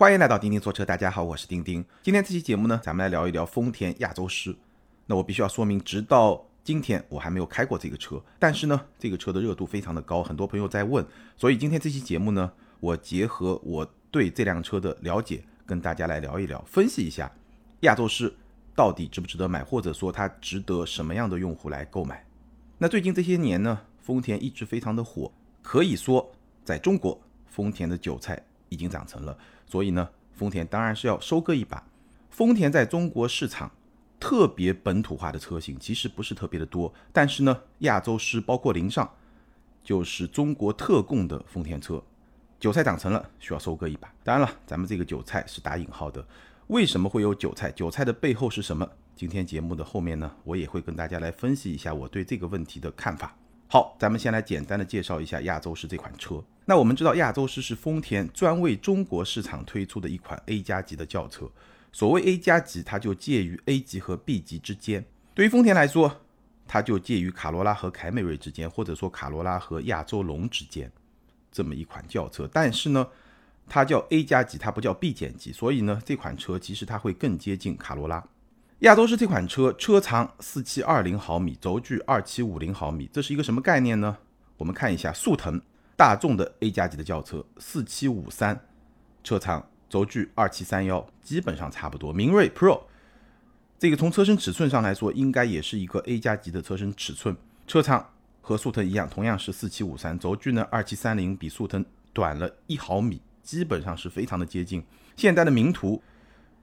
欢迎来到钉钉说车，大家好，我是钉钉。今天这期节目呢，咱们来聊一聊丰田亚洲狮。那我必须要说明，直到今天我还没有开过这个车，但是呢，这个车的热度非常的高，很多朋友在问，所以今天这期节目呢，我结合我对这辆车的了解，跟大家来聊一聊，分析一下亚洲狮到底值不值得买，或者说它值得什么样的用户来购买。那最近这些年呢，丰田一直非常的火，可以说在中国，丰田的韭菜已经长成了。所以呢，丰田当然是要收割一把。丰田在中国市场特别本土化的车型其实不是特别的多，但是呢，亚洲狮包括凌尚，就是中国特供的丰田车，韭菜长成了，需要收割一把。当然了，咱们这个韭菜是打引号的。为什么会有韭菜？韭菜的背后是什么？今天节目的后面呢，我也会跟大家来分析一下我对这个问题的看法。好，咱们先来简单的介绍一下亚洲狮这款车。那我们知道，亚洲狮是丰田专为中国市场推出的一款 A 加级的轿车。所谓 A 加级，它就介于 A 级和 B 级之间。对于丰田来说，它就介于卡罗拉和凯美瑞之间，或者说卡罗拉和亚洲龙之间这么一款轿车。但是呢，它叫 A 加级，它不叫 B 减级，所以呢，这款车其实它会更接近卡罗拉。亚洲狮这款车车长四七二零毫米，轴距二七五零毫米，这是一个什么概念呢？我们看一下速腾、大众的 A 加级的轿车，四七五三，车长、轴距二七三幺，基本上差不多。明锐 Pro 这个从车身尺寸上来说，应该也是一个 A 加级的车身尺寸，车长和速腾一样，同样是四七五三，轴距呢二七三零，比速腾短了一毫米，基本上是非常的接近。现代的名图。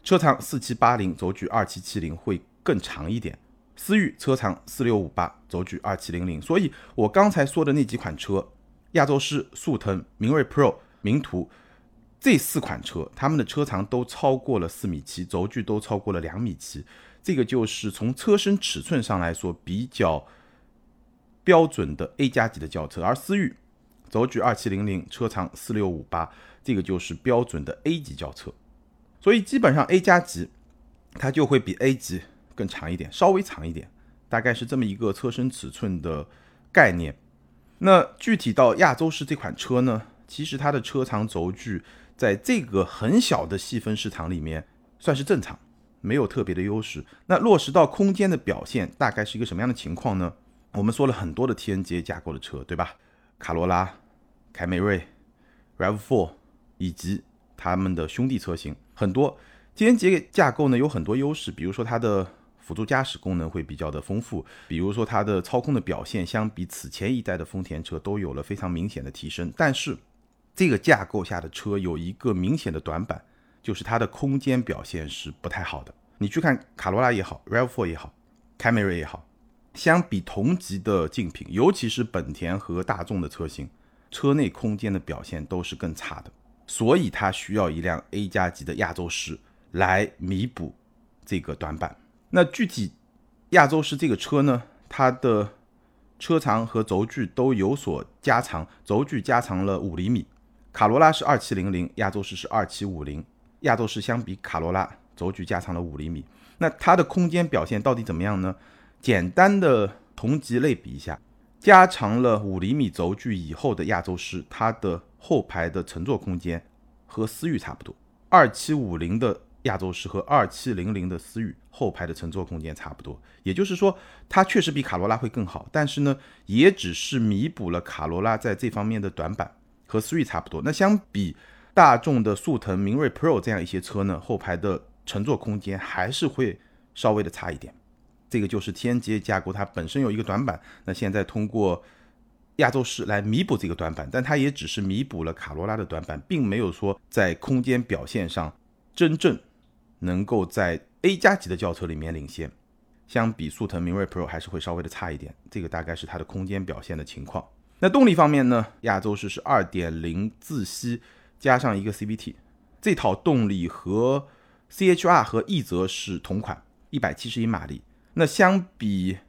车长四七八零，轴距二七七零，会更长一点。思域车长四六五八，轴距二七零零。所以我刚才说的那几款车，亚洲狮、速腾、明锐 Pro、名图这四款车，它们的车长都超过了四米七，轴距都超过了两米七。这个就是从车身尺寸上来说比较标准的 A 加级的轿车。而思域轴距二七零零，车长四六五八，这个就是标准的 A 级轿车。所以基本上 A 加级，它就会比 A 级更长一点，稍微长一点，大概是这么一个车身尺寸的概念。那具体到亚洲狮这款车呢，其实它的车长轴距在这个很小的细分市场里面算是正常，没有特别的优势。那落实到空间的表现，大概是一个什么样的情况呢？我们说了很多的 TNGA 架构的车，对吧？卡罗拉、凯美瑞、RAV4 以及他们的兄弟车型。很多，T N G 架构呢有很多优势，比如说它的辅助驾驶功能会比较的丰富，比如说它的操控的表现相比此前一代的丰田车都有了非常明显的提升。但是这个架构下的车有一个明显的短板，就是它的空间表现是不太好的。你去看卡罗拉也好，Rav4 也好，凯美瑞也好，相比同级的竞品，尤其是本田和大众的车型，车内空间的表现都是更差的。所以它需要一辆 A 加级的亚洲狮来弥补这个短板。那具体亚洲狮这个车呢，它的车长和轴距都有所加长，轴距加长了五厘米。卡罗拉是二七零零，亚洲狮是二七五零。亚洲狮相比卡罗拉，轴距加长了五厘米。那它的空间表现到底怎么样呢？简单的同级类比一下，加长了五厘米轴距以后的亚洲狮，它的后排的乘坐空间和思域差不多，二七五零的亚洲狮和二七零零的思域后排的乘坐空间差不多，也就是说，它确实比卡罗拉会更好，但是呢，也只是弥补了卡罗拉在这方面的短板，和思域差不多。那相比大众的速腾、明锐 Pro 这样一些车呢，后排的乘坐空间还是会稍微的差一点。这个就是 TNGA 架构它本身有一个短板，那现在通过。亚洲狮来弥补这个短板，但它也只是弥补了卡罗拉的短板，并没有说在空间表现上真正能够在 A 加级的轿车里面领先。相比速腾、明锐 Pro 还是会稍微的差一点，这个大概是它的空间表现的情况。那动力方面呢？亚洲狮是2.0自吸加上一个 CVT，这套动力和 CHR 和奕泽是同款，171马力。那相比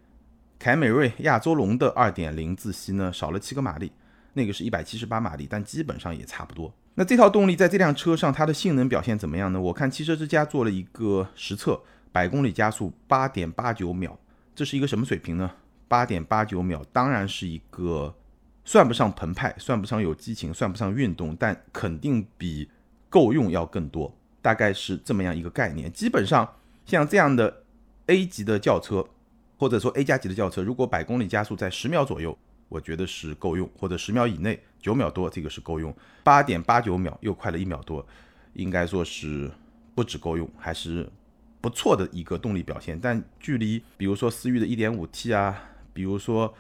凯美瑞、亚洲龙的2.0自吸呢，少了七个马力，那个是一百七十八马力，但基本上也差不多。那这套动力在这辆车上，它的性能表现怎么样呢？我看汽车之家做了一个实测，百公里加速八点八九秒，这是一个什么水平呢？八点八九秒当然是一个算不上澎湃，算不上有激情，算不上运动，但肯定比够用要更多，大概是这么样一个概念。基本上像这样的 A 级的轿车，或者说 A 加级的轿车，如果百公里加速在十秒左右，我觉得是够用，或者十秒以内，九秒多这个是够用，八点八九秒又快了一秒多，应该说是不止够用，还是不错的一个动力表现。但距离比如说思域的 1.5T 啊，比如说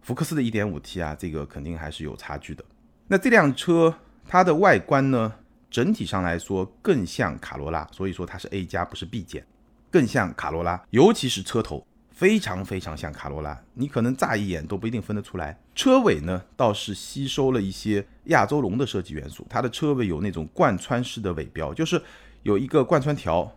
福克斯的 1.5T 啊，这个肯定还是有差距的。那这辆车它的外观呢，整体上来说更像卡罗拉，所以说它是 A 加不是 B 减，更像卡罗拉，尤其是车头。非常非常像卡罗拉，你可能乍一眼都不一定分得出来。车尾呢，倒是吸收了一些亚洲龙的设计元素，它的车尾有那种贯穿式的尾标，就是有一个贯穿条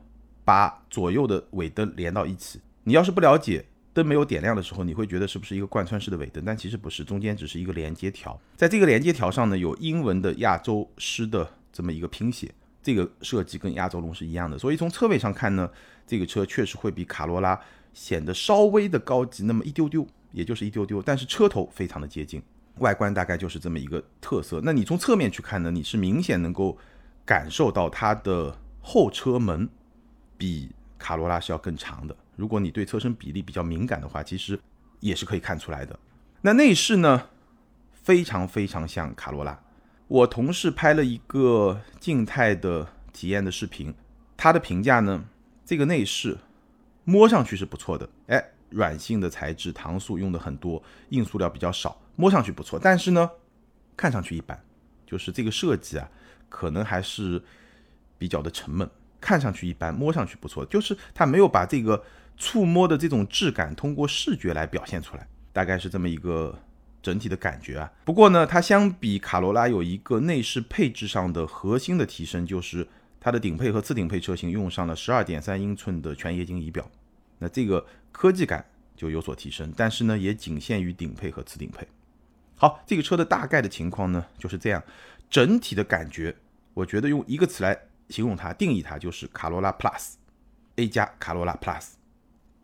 把左右的尾灯连到一起。你要是不了解，灯没有点亮的时候，你会觉得是不是一个贯穿式的尾灯？但其实不是，中间只是一个连接条。在这个连接条上呢，有英文的亚洲狮的这么一个拼写，这个设计跟亚洲龙是一样的。所以从车尾上看呢，这个车确实会比卡罗拉。显得稍微的高级那么一丢丢，也就是一丢丢，但是车头非常的接近，外观大概就是这么一个特色。那你从侧面去看呢，你是明显能够感受到它的后车门比卡罗拉是要更长的。如果你对车身比例比较敏感的话，其实也是可以看出来的。那内饰呢，非常非常像卡罗拉。我同事拍了一个静态的体验的视频，他的评价呢，这个内饰。摸上去是不错的，哎，软性的材质，搪塑用的很多，硬塑料比较少，摸上去不错。但是呢，看上去一般，就是这个设计啊，可能还是比较的沉闷，看上去一般，摸上去不错，就是它没有把这个触摸的这种质感通过视觉来表现出来，大概是这么一个整体的感觉啊。不过呢，它相比卡罗拉有一个内饰配置上的核心的提升，就是。它的顶配和次顶配车型用上了十二点三英寸的全液晶仪表，那这个科技感就有所提升，但是呢，也仅限于顶配和次顶配。好，这个车的大概的情况呢就是这样，整体的感觉，我觉得用一个词来形容它、定义它，就是卡罗拉 Plus，A 加卡罗拉 Plus，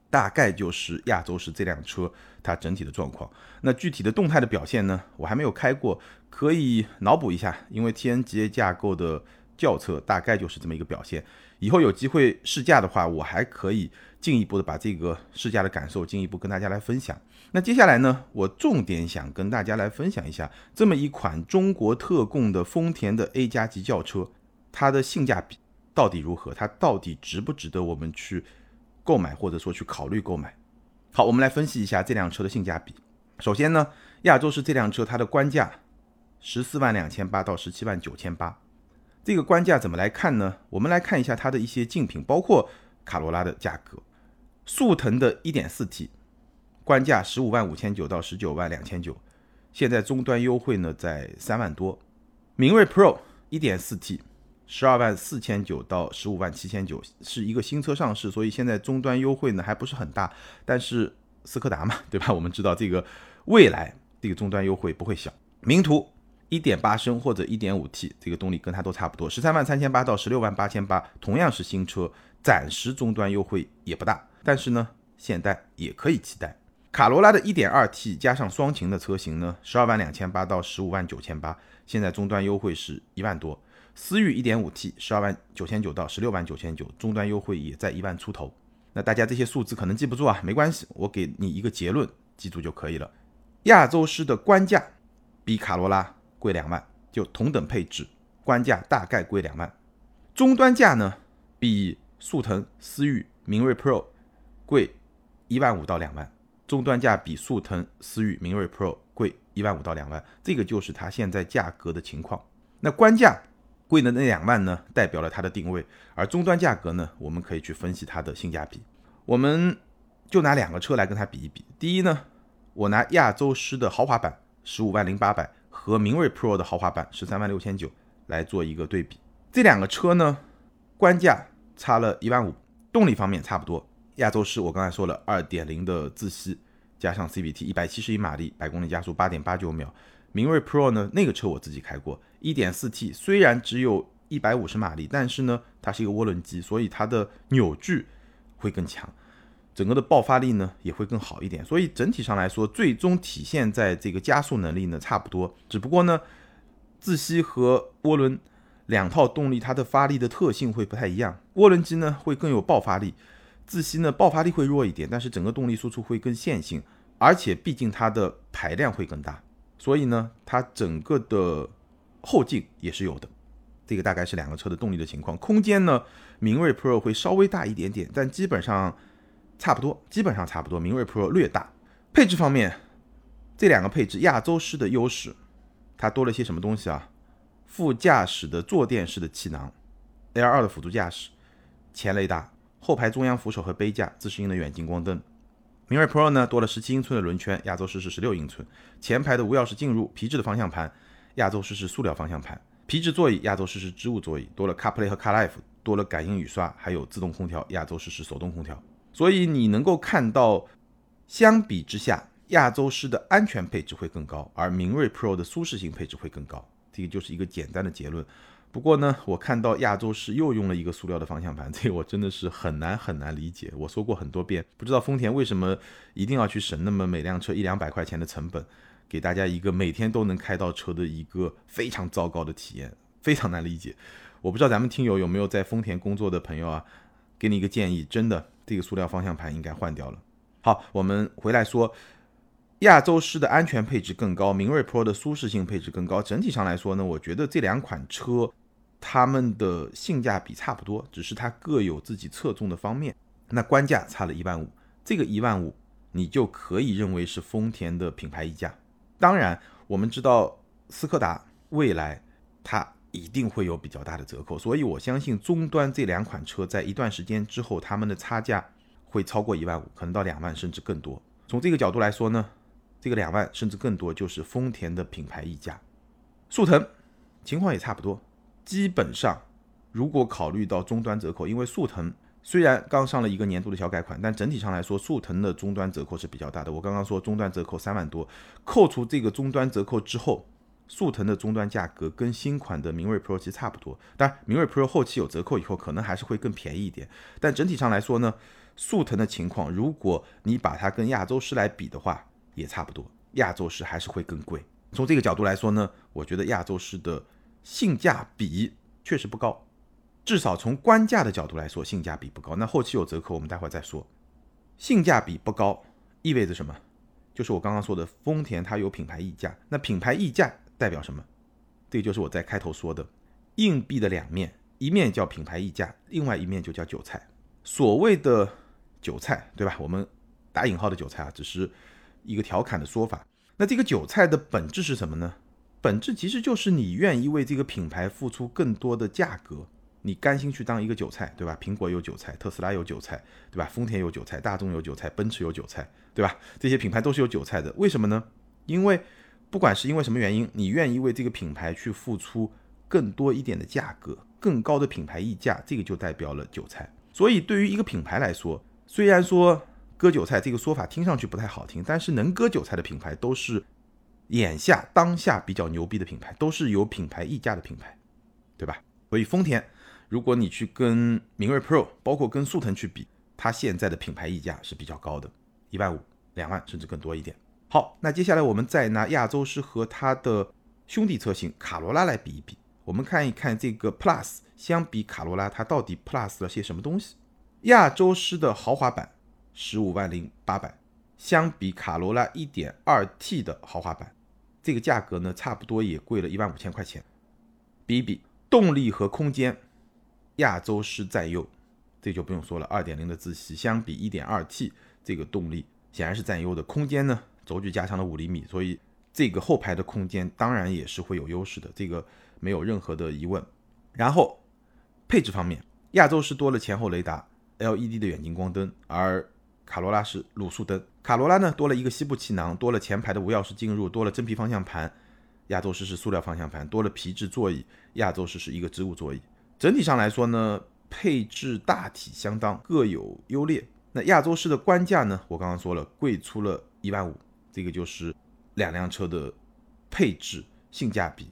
大概就是亚洲是这辆车它整体的状况。那具体的动态的表现呢，我还没有开过，可以脑补一下，因为 TNGA 架构的。轿车大概就是这么一个表现。以后有机会试驾的话，我还可以进一步的把这个试驾的感受进一步跟大家来分享。那接下来呢，我重点想跟大家来分享一下这么一款中国特供的丰田的 A 加级轿车，它的性价比到底如何？它到底值不值得我们去购买，或者说去考虑购买？好，我们来分析一下这辆车的性价比。首先呢，亚洲是这辆车它的官价十四万两千八到十七万九千八。这个官价怎么来看呢？我们来看一下它的一些竞品，包括卡罗拉的价格。速腾的 1.4T，官价十五万五千九到十九万两千九，现在终端优惠呢在三万多。明锐 Pro 1.4T，十二万四千九到十五万七千九，是一个新车上市，所以现在终端优惠呢还不是很大。但是斯柯达嘛，对吧？我们知道这个未来这个终端优惠不会小。名图。一点八升或者一点五 T，这个动力跟它都差不多，十三万三千八到十六万八千八，同样是新车，暂时终端优惠也不大，但是呢，现代也可以期待。卡罗拉的一点二 T 加上双擎的车型呢，十二万两千八到十五万九千八，现在终端优惠是一万多。思域一点五 T 十二万九千九到十六万九千九，终端优惠也在一万出头。那大家这些数字可能记不住啊，没关系，我给你一个结论，记住就可以了。亚洲狮的官价比卡罗拉。贵两万，就同等配置，官价大概贵两万，终端价呢比速腾、思域、明锐 Pro 贵一万五到两万，终端价比速腾、思域、明锐 Pro 贵一万五到两万，这个就是它现在价格的情况。那官价贵的那两万呢，代表了它的定位，而终端价格呢，我们可以去分析它的性价比。我们就拿两个车来跟它比一比。第一呢，我拿亚洲狮的豪华版，十五万零八百。和明锐 Pro 的豪华版十三万六千九来做一个对比，这两个车呢，官价差了一万五，动力方面差不多。亚洲狮我刚才说了，二点零的自吸加上 CVT，一百七十一马力，百公里加速八点八九秒。明锐 Pro 呢，那个车我自己开过，一点四 T，虽然只有一百五十马力，但是呢，它是一个涡轮机，所以它的扭矩会更强。整个的爆发力呢也会更好一点，所以整体上来说，最终体现在这个加速能力呢差不多。只不过呢，自吸和涡轮两套动力它的发力的特性会不太一样，涡轮机呢会更有爆发力，自吸呢爆发力会弱一点，但是整个动力输出会更线性，而且毕竟它的排量会更大，所以呢它整个的后劲也是有的。这个大概是两个车的动力的情况，空间呢，明锐 Pro 会稍微大一点点，但基本上差不多，基本上差不多。明锐 Pro 略大。配置方面，这两个配置亚洲狮的优势，它多了些什么东西啊？副驾驶的坐垫式的气囊，L2 的辅助驾驶，前雷达，后排中央扶手和杯架，自适应的远近光灯。明锐 Pro 呢多了十七英寸的轮圈，亚洲狮是十六英寸。前排的无钥匙进入，皮质的方向盘，亚洲狮是塑料方向盘。皮质座椅，亚洲狮是织物座椅，多了 CarPlay 和 CarLife，多了感应雨刷，还有自动空调，亚洲狮是手动空调。所以你能够看到，相比之下，亚洲狮的安全配置会更高，而明锐 Pro 的舒适性配置会更高。这个就是一个简单的结论。不过呢，我看到亚洲狮又用了一个塑料的方向盘，这个我真的是很难很难理解。我说过很多遍，不知道丰田为什么一定要去省那么每辆车一两百块钱的成本。给大家一个每天都能开到车的一个非常糟糕的体验，非常难理解。我不知道咱们听友有没有在丰田工作的朋友啊，给你一个建议，真的这个塑料方向盘应该换掉了。好，我们回来说，亚洲狮的安全配置更高，明锐 Pro 的舒适性配置更高。整体上来说呢，我觉得这两款车它们的性价比差不多，只是它各有自己侧重的方面。那官价差了一万五，这个一万五你就可以认为是丰田的品牌溢价。当然，我们知道斯柯达未来它一定会有比较大的折扣，所以我相信终端这两款车在一段时间之后，它们的差价会超过一万五，可能到两万甚至更多。从这个角度来说呢，这个两万甚至更多就是丰田的品牌溢价。速腾情况也差不多，基本上如果考虑到终端折扣，因为速腾。虽然刚上了一个年度的小改款，但整体上来说，速腾的终端折扣是比较大的。我刚刚说终端折扣三万多，扣除这个终端折扣之后，速腾的终端价格跟新款的明锐 Pro 其实差不多。当然，明锐 Pro 后期有折扣以后，可能还是会更便宜一点。但整体上来说呢，速腾的情况，如果你把它跟亚洲狮来比的话，也差不多。亚洲狮还是会更贵。从这个角度来说呢，我觉得亚洲狮的性价比确实不高。至少从官价的角度来说，性价比不高。那后期有折扣，我们待会儿再说。性价比不高意味着什么？就是我刚刚说的，丰田它有品牌溢价。那品牌溢价代表什么？这就是我在开头说的，硬币的两面，一面叫品牌溢价，另外一面就叫韭菜。所谓的韭菜，对吧？我们打引号的韭菜啊，只是一个调侃的说法。那这个韭菜的本质是什么呢？本质其实就是你愿意为这个品牌付出更多的价格。你甘心去当一个韭菜，对吧？苹果有韭菜，特斯拉有韭菜，对吧？丰田有韭菜，大众有韭菜，奔驰有韭菜，对吧？这些品牌都是有韭菜的。为什么呢？因为不管是因为什么原因，你愿意为这个品牌去付出更多一点的价格，更高的品牌溢价，这个就代表了韭菜。所以对于一个品牌来说，虽然说割韭菜这个说法听上去不太好听，但是能割韭菜的品牌都是眼下当下比较牛逼的品牌，都是有品牌溢价的品牌，对吧？所以丰田。如果你去跟明锐 Pro，包括跟速腾去比，它现在的品牌溢价是比较高的，一万五、两万甚至更多一点。好，那接下来我们再拿亚洲狮和它的兄弟车型卡罗拉来比一比，我们看一看这个 Plus 相比卡罗拉，它到底 Plus 了些什么东西？亚洲狮的豪华版十五万零八百，相比卡罗拉一点二 T 的豪华版，这个价格呢，差不多也贵了一万五千块钱。比一比动力和空间。亚洲狮占优，这就不用说了。二点零的自吸相比一点二 T，这个动力显然是占优的。空间呢，轴距加长了五厘米，所以这个后排的空间当然也是会有优势的，这个没有任何的疑问。然后配置方面，亚洲狮多了前后雷达、LED 的远近光灯，而卡罗拉是卤素灯。卡罗拉呢多了一个膝部气囊，多了前排的无钥匙进入，多了真皮方向盘。亚洲狮是塑料方向盘，多了皮质座椅。亚洲狮是一个织物座椅。整体上来说呢，配置大体相当，各有优劣。那亚洲狮的官价呢，我刚刚说了，贵出了一万五，这个就是两辆车的配置性价比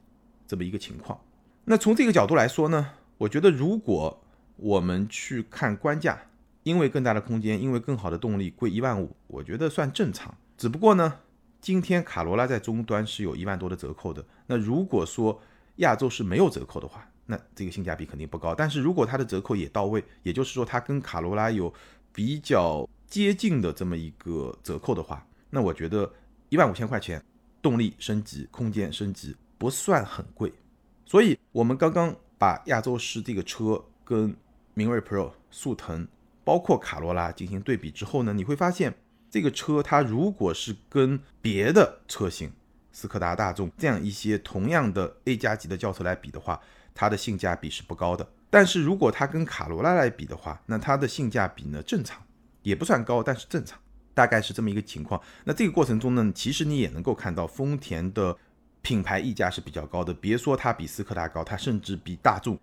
这么一个情况。那从这个角度来说呢，我觉得如果我们去看官价，因为更大的空间，因为更好的动力，贵一万五，我觉得算正常。只不过呢，今天卡罗拉在终端是有一万多的折扣的。那如果说亚洲是没有折扣的话，那这个性价比肯定不高。但是如果它的折扣也到位，也就是说它跟卡罗拉有比较接近的这么一个折扣的话，那我觉得一万五千块钱，动力升级、空间升级不算很贵。所以我们刚刚把亚洲狮这个车跟明锐 Pro、速腾，包括卡罗拉进行对比之后呢，你会发现这个车它如果是跟别的车型，斯柯达、大众这样一些同样的 A 加级的轿车来比的话，它的性价比是不高的。但是如果它跟卡罗拉来比的话，那它的性价比呢正常，也不算高，但是正常，大概是这么一个情况。那这个过程中呢，其实你也能够看到丰田的品牌溢价是比较高的，别说它比斯柯达高，它甚至比大众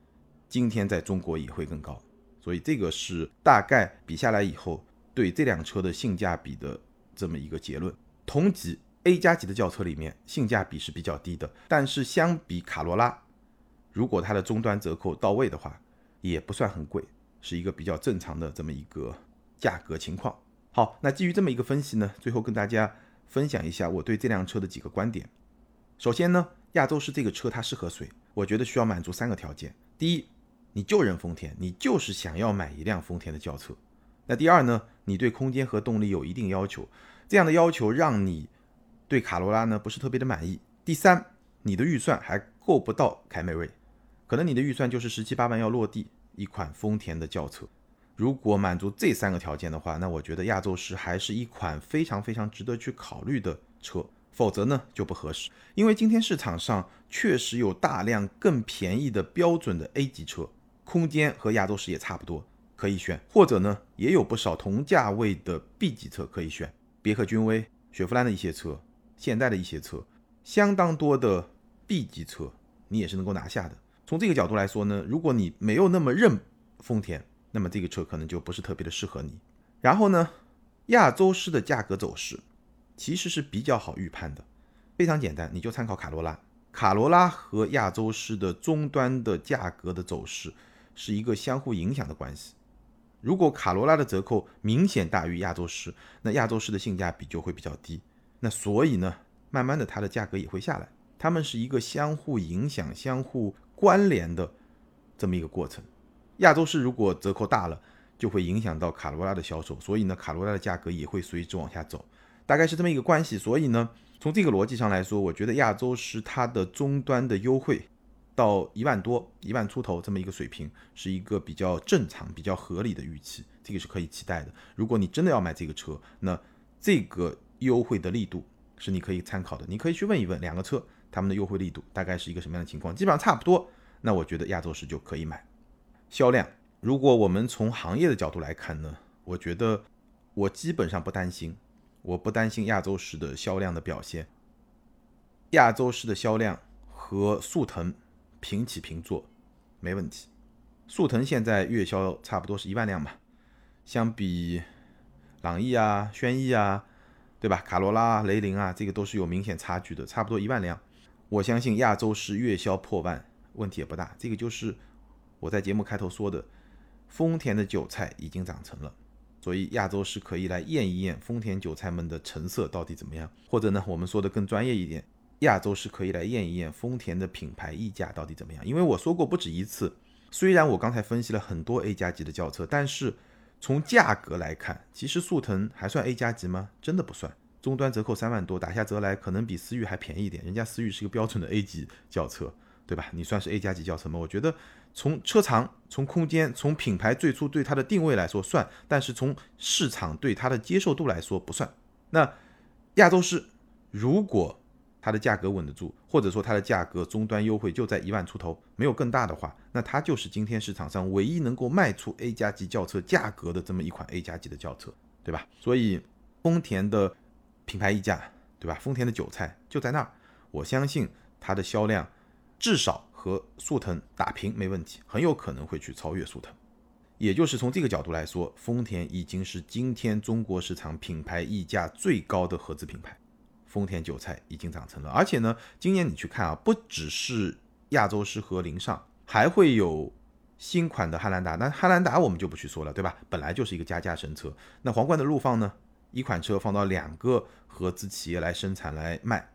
今天在中国也会更高。所以这个是大概比下来以后对这辆车的性价比的这么一个结论。同级。A 加级的轿车里面性价比是比较低的，但是相比卡罗拉，如果它的终端折扣到位的话，也不算很贵，是一个比较正常的这么一个价格情况。好，那基于这么一个分析呢，最后跟大家分享一下我对这辆车的几个观点。首先呢，亚洲狮这个车它适合谁？我觉得需要满足三个条件：第一，你就认丰田，你就是想要买一辆丰田的轿车；那第二呢，你对空间和动力有一定要求，这样的要求让你。对卡罗拉呢不是特别的满意。第三，你的预算还够不到凯美瑞，可能你的预算就是十七八万要落地一款丰田的轿车。如果满足这三个条件的话，那我觉得亚洲狮还是一款非常非常值得去考虑的车。否则呢就不合适，因为今天市场上确实有大量更便宜的标准的 A 级车，空间和亚洲狮也差不多，可以选。或者呢也有不少同价位的 B 级车可以选，别克君威、雪佛兰的一些车。现代的一些车，相当多的 B 级车，你也是能够拿下的。从这个角度来说呢，如果你没有那么认丰田，那么这个车可能就不是特别的适合你。然后呢，亚洲狮的价格走势其实是比较好预判的，非常简单，你就参考卡罗拉。卡罗拉和亚洲狮的终端的价格的走势是一个相互影响的关系。如果卡罗拉的折扣明显大于亚洲狮，那亚洲狮的性价比就会比较低。那所以呢，慢慢的它的价格也会下来，它们是一个相互影响、相互关联的这么一个过程。亚洲狮如果折扣大了，就会影响到卡罗拉的销售，所以呢，卡罗拉的价格也会随之往下走，大概是这么一个关系。所以呢，从这个逻辑上来说，我觉得亚洲狮它的终端的优惠到一万多、一万出头这么一个水平，是一个比较正常、比较合理的预期，这个是可以期待的。如果你真的要买这个车，那这个。优惠的力度是你可以参考的，你可以去问一问两个车他们的优惠力度大概是一个什么样的情况，基本上差不多。那我觉得亚洲狮就可以买。销量，如果我们从行业的角度来看呢，我觉得我基本上不担心，我不担心亚洲狮的销量的表现。亚洲狮的销量和速腾平起平坐，没问题。速腾现在月销差不多是一万辆嘛，相比朗逸啊、轩逸啊。对吧？卡罗拉、雷凌啊，这个都是有明显差距的，差不多一万辆。我相信亚洲狮月销破万，问题也不大。这个就是我在节目开头说的，丰田的韭菜已经长成了，所以亚洲狮可以来验一验丰田韭菜们的成色到底怎么样。或者呢，我们说的更专业一点，亚洲狮可以来验一验丰田的品牌溢价到底怎么样。因为我说过不止一次，虽然我刚才分析了很多 A 加级的轿车，但是。从价格来看，其实速腾还算 A 加级吗？真的不算，终端折扣三万多，打下折来可能比思域还便宜一点。人家思域是个标准的 A 级轿车，对吧？你算是 A 加级轿车吗？我觉得从车长、从空间、从品牌最初对它的定位来说算，但是从市场对它的接受度来说不算。那亚洲狮如果它的价格稳得住，或者说它的价格终端优惠就在一万出头，没有更大的话，那它就是今天市场上唯一能够卖出 A 加级轿车价格的这么一款 A 加级的轿车，对吧？所以丰田的品牌溢价，对吧？丰田的韭菜就在那儿，我相信它的销量至少和速腾打平没问题，很有可能会去超越速腾。也就是从这个角度来说，丰田已经是今天中国市场品牌溢价最高的合资品牌。丰田韭菜已经长成了，而且呢，今年你去看啊，不只是亚洲狮和凌尚，还会有新款的汉兰达。那汉兰达我们就不去说了，对吧？本来就是一个加价神车。那皇冠的陆放呢？一款车放到两个合资企业来生产来卖，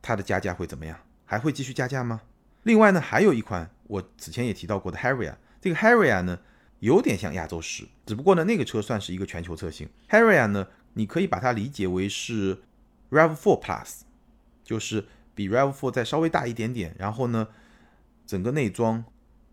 它的加价会怎么样？还会继续加价吗？另外呢，还有一款我此前也提到过的 Harrier，这个 Harrier 呢有点像亚洲狮，只不过呢那个车算是一个全球车型。Harrier 呢，你可以把它理解为是 Rav4 Plus，就是比 Rav4 再稍微大一点点，然后呢整个内装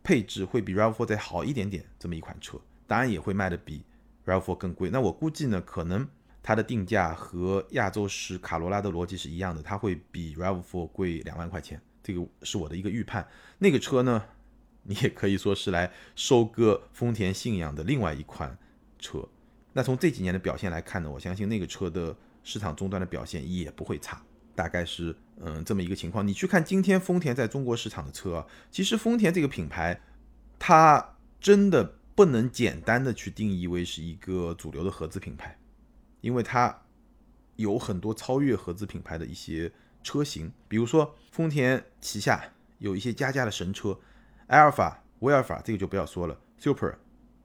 配置会比 Rav4 再好一点点这么一款车，当然也会卖的比 Rav4 更贵。那我估计呢，可能它的定价和亚洲狮卡罗拉的逻辑是一样的，它会比 Rav4 贵两万块钱。这个是我的一个预判。那个车呢，你也可以说是来收割丰田信仰的另外一款车。那从这几年的表现来看呢，我相信那个车的市场终端的表现也不会差，大概是嗯这么一个情况。你去看今天丰田在中国市场的车，其实丰田这个品牌，它真的不能简单的去定义为是一个主流的合资品牌，因为它有很多超越合资品牌的一些。车型，比如说丰田旗下有一些加价的神车，埃尔法、威尔法，这个就不要说了，Super，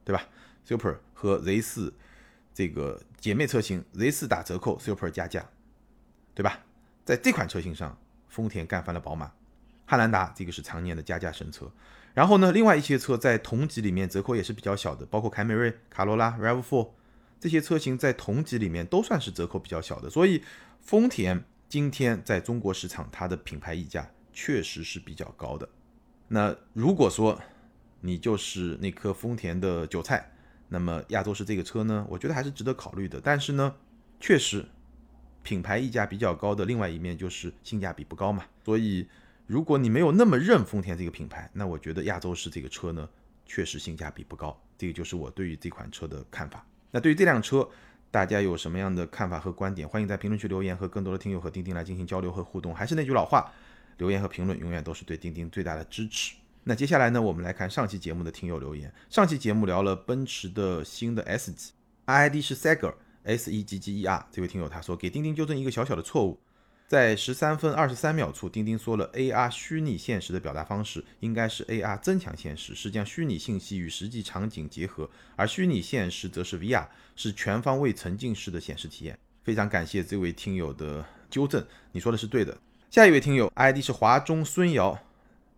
对吧？Super 和 Z 四这个姐妹车型，Z 四打折扣，Super 加价，对吧？在这款车型上，丰田干翻了宝马，汉兰达这个是常年的加价神车。然后呢，另外一些车在同级里面折扣也是比较小的，包括凯美瑞、卡罗拉、Rav4 这些车型在同级里面都算是折扣比较小的，所以丰田。今天在中国市场，它的品牌溢价确实是比较高的。那如果说你就是那颗丰田的韭菜，那么亚洲狮这个车呢，我觉得还是值得考虑的。但是呢，确实品牌溢价比较高的另外一面就是性价比不高嘛。所以如果你没有那么认丰田这个品牌，那我觉得亚洲狮这个车呢，确实性价比不高。这个就是我对于这款车的看法。那对于这辆车。大家有什么样的看法和观点？欢迎在评论区留言，和更多的听友和钉钉来进行交流和互动。还是那句老话，留言和评论永远都是对钉钉最大的支持。那接下来呢，我们来看上期节目的听友留言。上期节目聊了奔驰的新的 S 级，ID 是 Sager S E G G E R。这位听友他说，给钉钉纠正一个小小的错误。在十三分二十三秒处，钉钉说了 AR 虚拟现实的表达方式应该是 AR 增强现实，是将虚拟信息与实际场景结合，而虚拟现实则是 VR，是全方位沉浸式的显示体验。非常感谢这位听友的纠正，你说的是对的。下一位听友 ID 是华中孙瑶，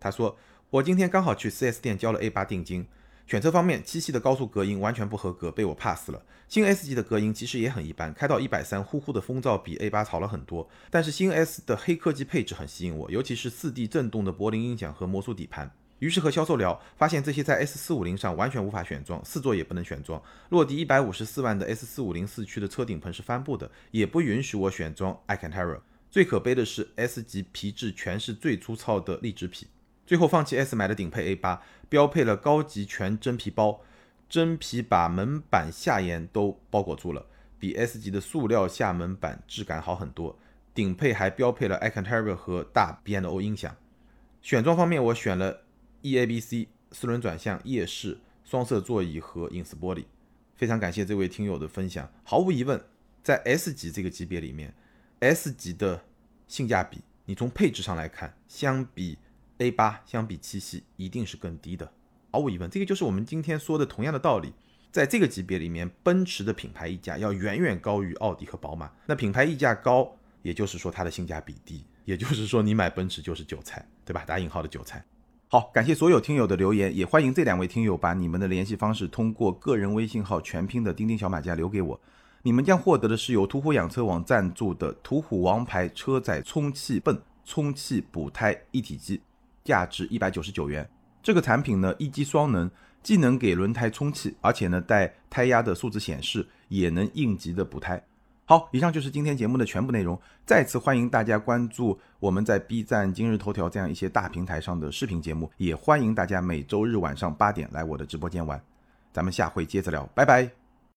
他说我今天刚好去 4S 店交了 A8 定金。选车方面，七系的高速隔音完全不合格，被我 pass 了。新 S 级的隔音其实也很一般，开到一百三，呼呼的风噪比 A8 吵了很多。但是新 S 的黑科技配置很吸引我，尤其是四 D 震动的柏林音响和魔术底盘。于是和销售聊，发现这些在 S450 上完全无法选装，四座也不能选装。落地一百五十四万的 S450 四驱的车顶棚是帆布的，也不允许我选装 Icantera。最可悲的是 S 级皮质全是最粗糙的荔枝皮。最后放弃 S 买的顶配 A8，标配了高级全真皮包，真皮把门板下沿都包裹住了，比 S 级的塑料下门板质感好很多。顶配还标配了 Acantara 和大 B N O 音响。选装方面，我选了 EABC 四轮转向、夜视、双色座椅和隐私玻璃。非常感谢这位听友的分享。毫无疑问，在 S 级这个级别里面，S 级的性价比，你从配置上来看，相比 A 八相比七系一定是更低的，毫无疑问，这个就是我们今天说的同样的道理。在这个级别里面，奔驰的品牌溢价要远远高于奥迪和宝马。那品牌溢价高，也就是说它的性价比低，也就是说你买奔驰就是韭菜，对吧？打引号的韭菜。好，感谢所有听友的留言，也欢迎这两位听友把你们的联系方式通过个人微信号全拼的钉钉小马甲留给我，你们将获得的是由途虎养车网赞助的途虎王牌车载充气泵充气补胎一体机。价值一百九十九元。这个产品呢，一机双能，既能给轮胎充气，而且呢带胎压的数字显示，也能应急的补胎。好，以上就是今天节目的全部内容。再次欢迎大家关注我们在 B 站、今日头条这样一些大平台上的视频节目，也欢迎大家每周日晚上八点来我的直播间玩。咱们下回接着聊，拜拜。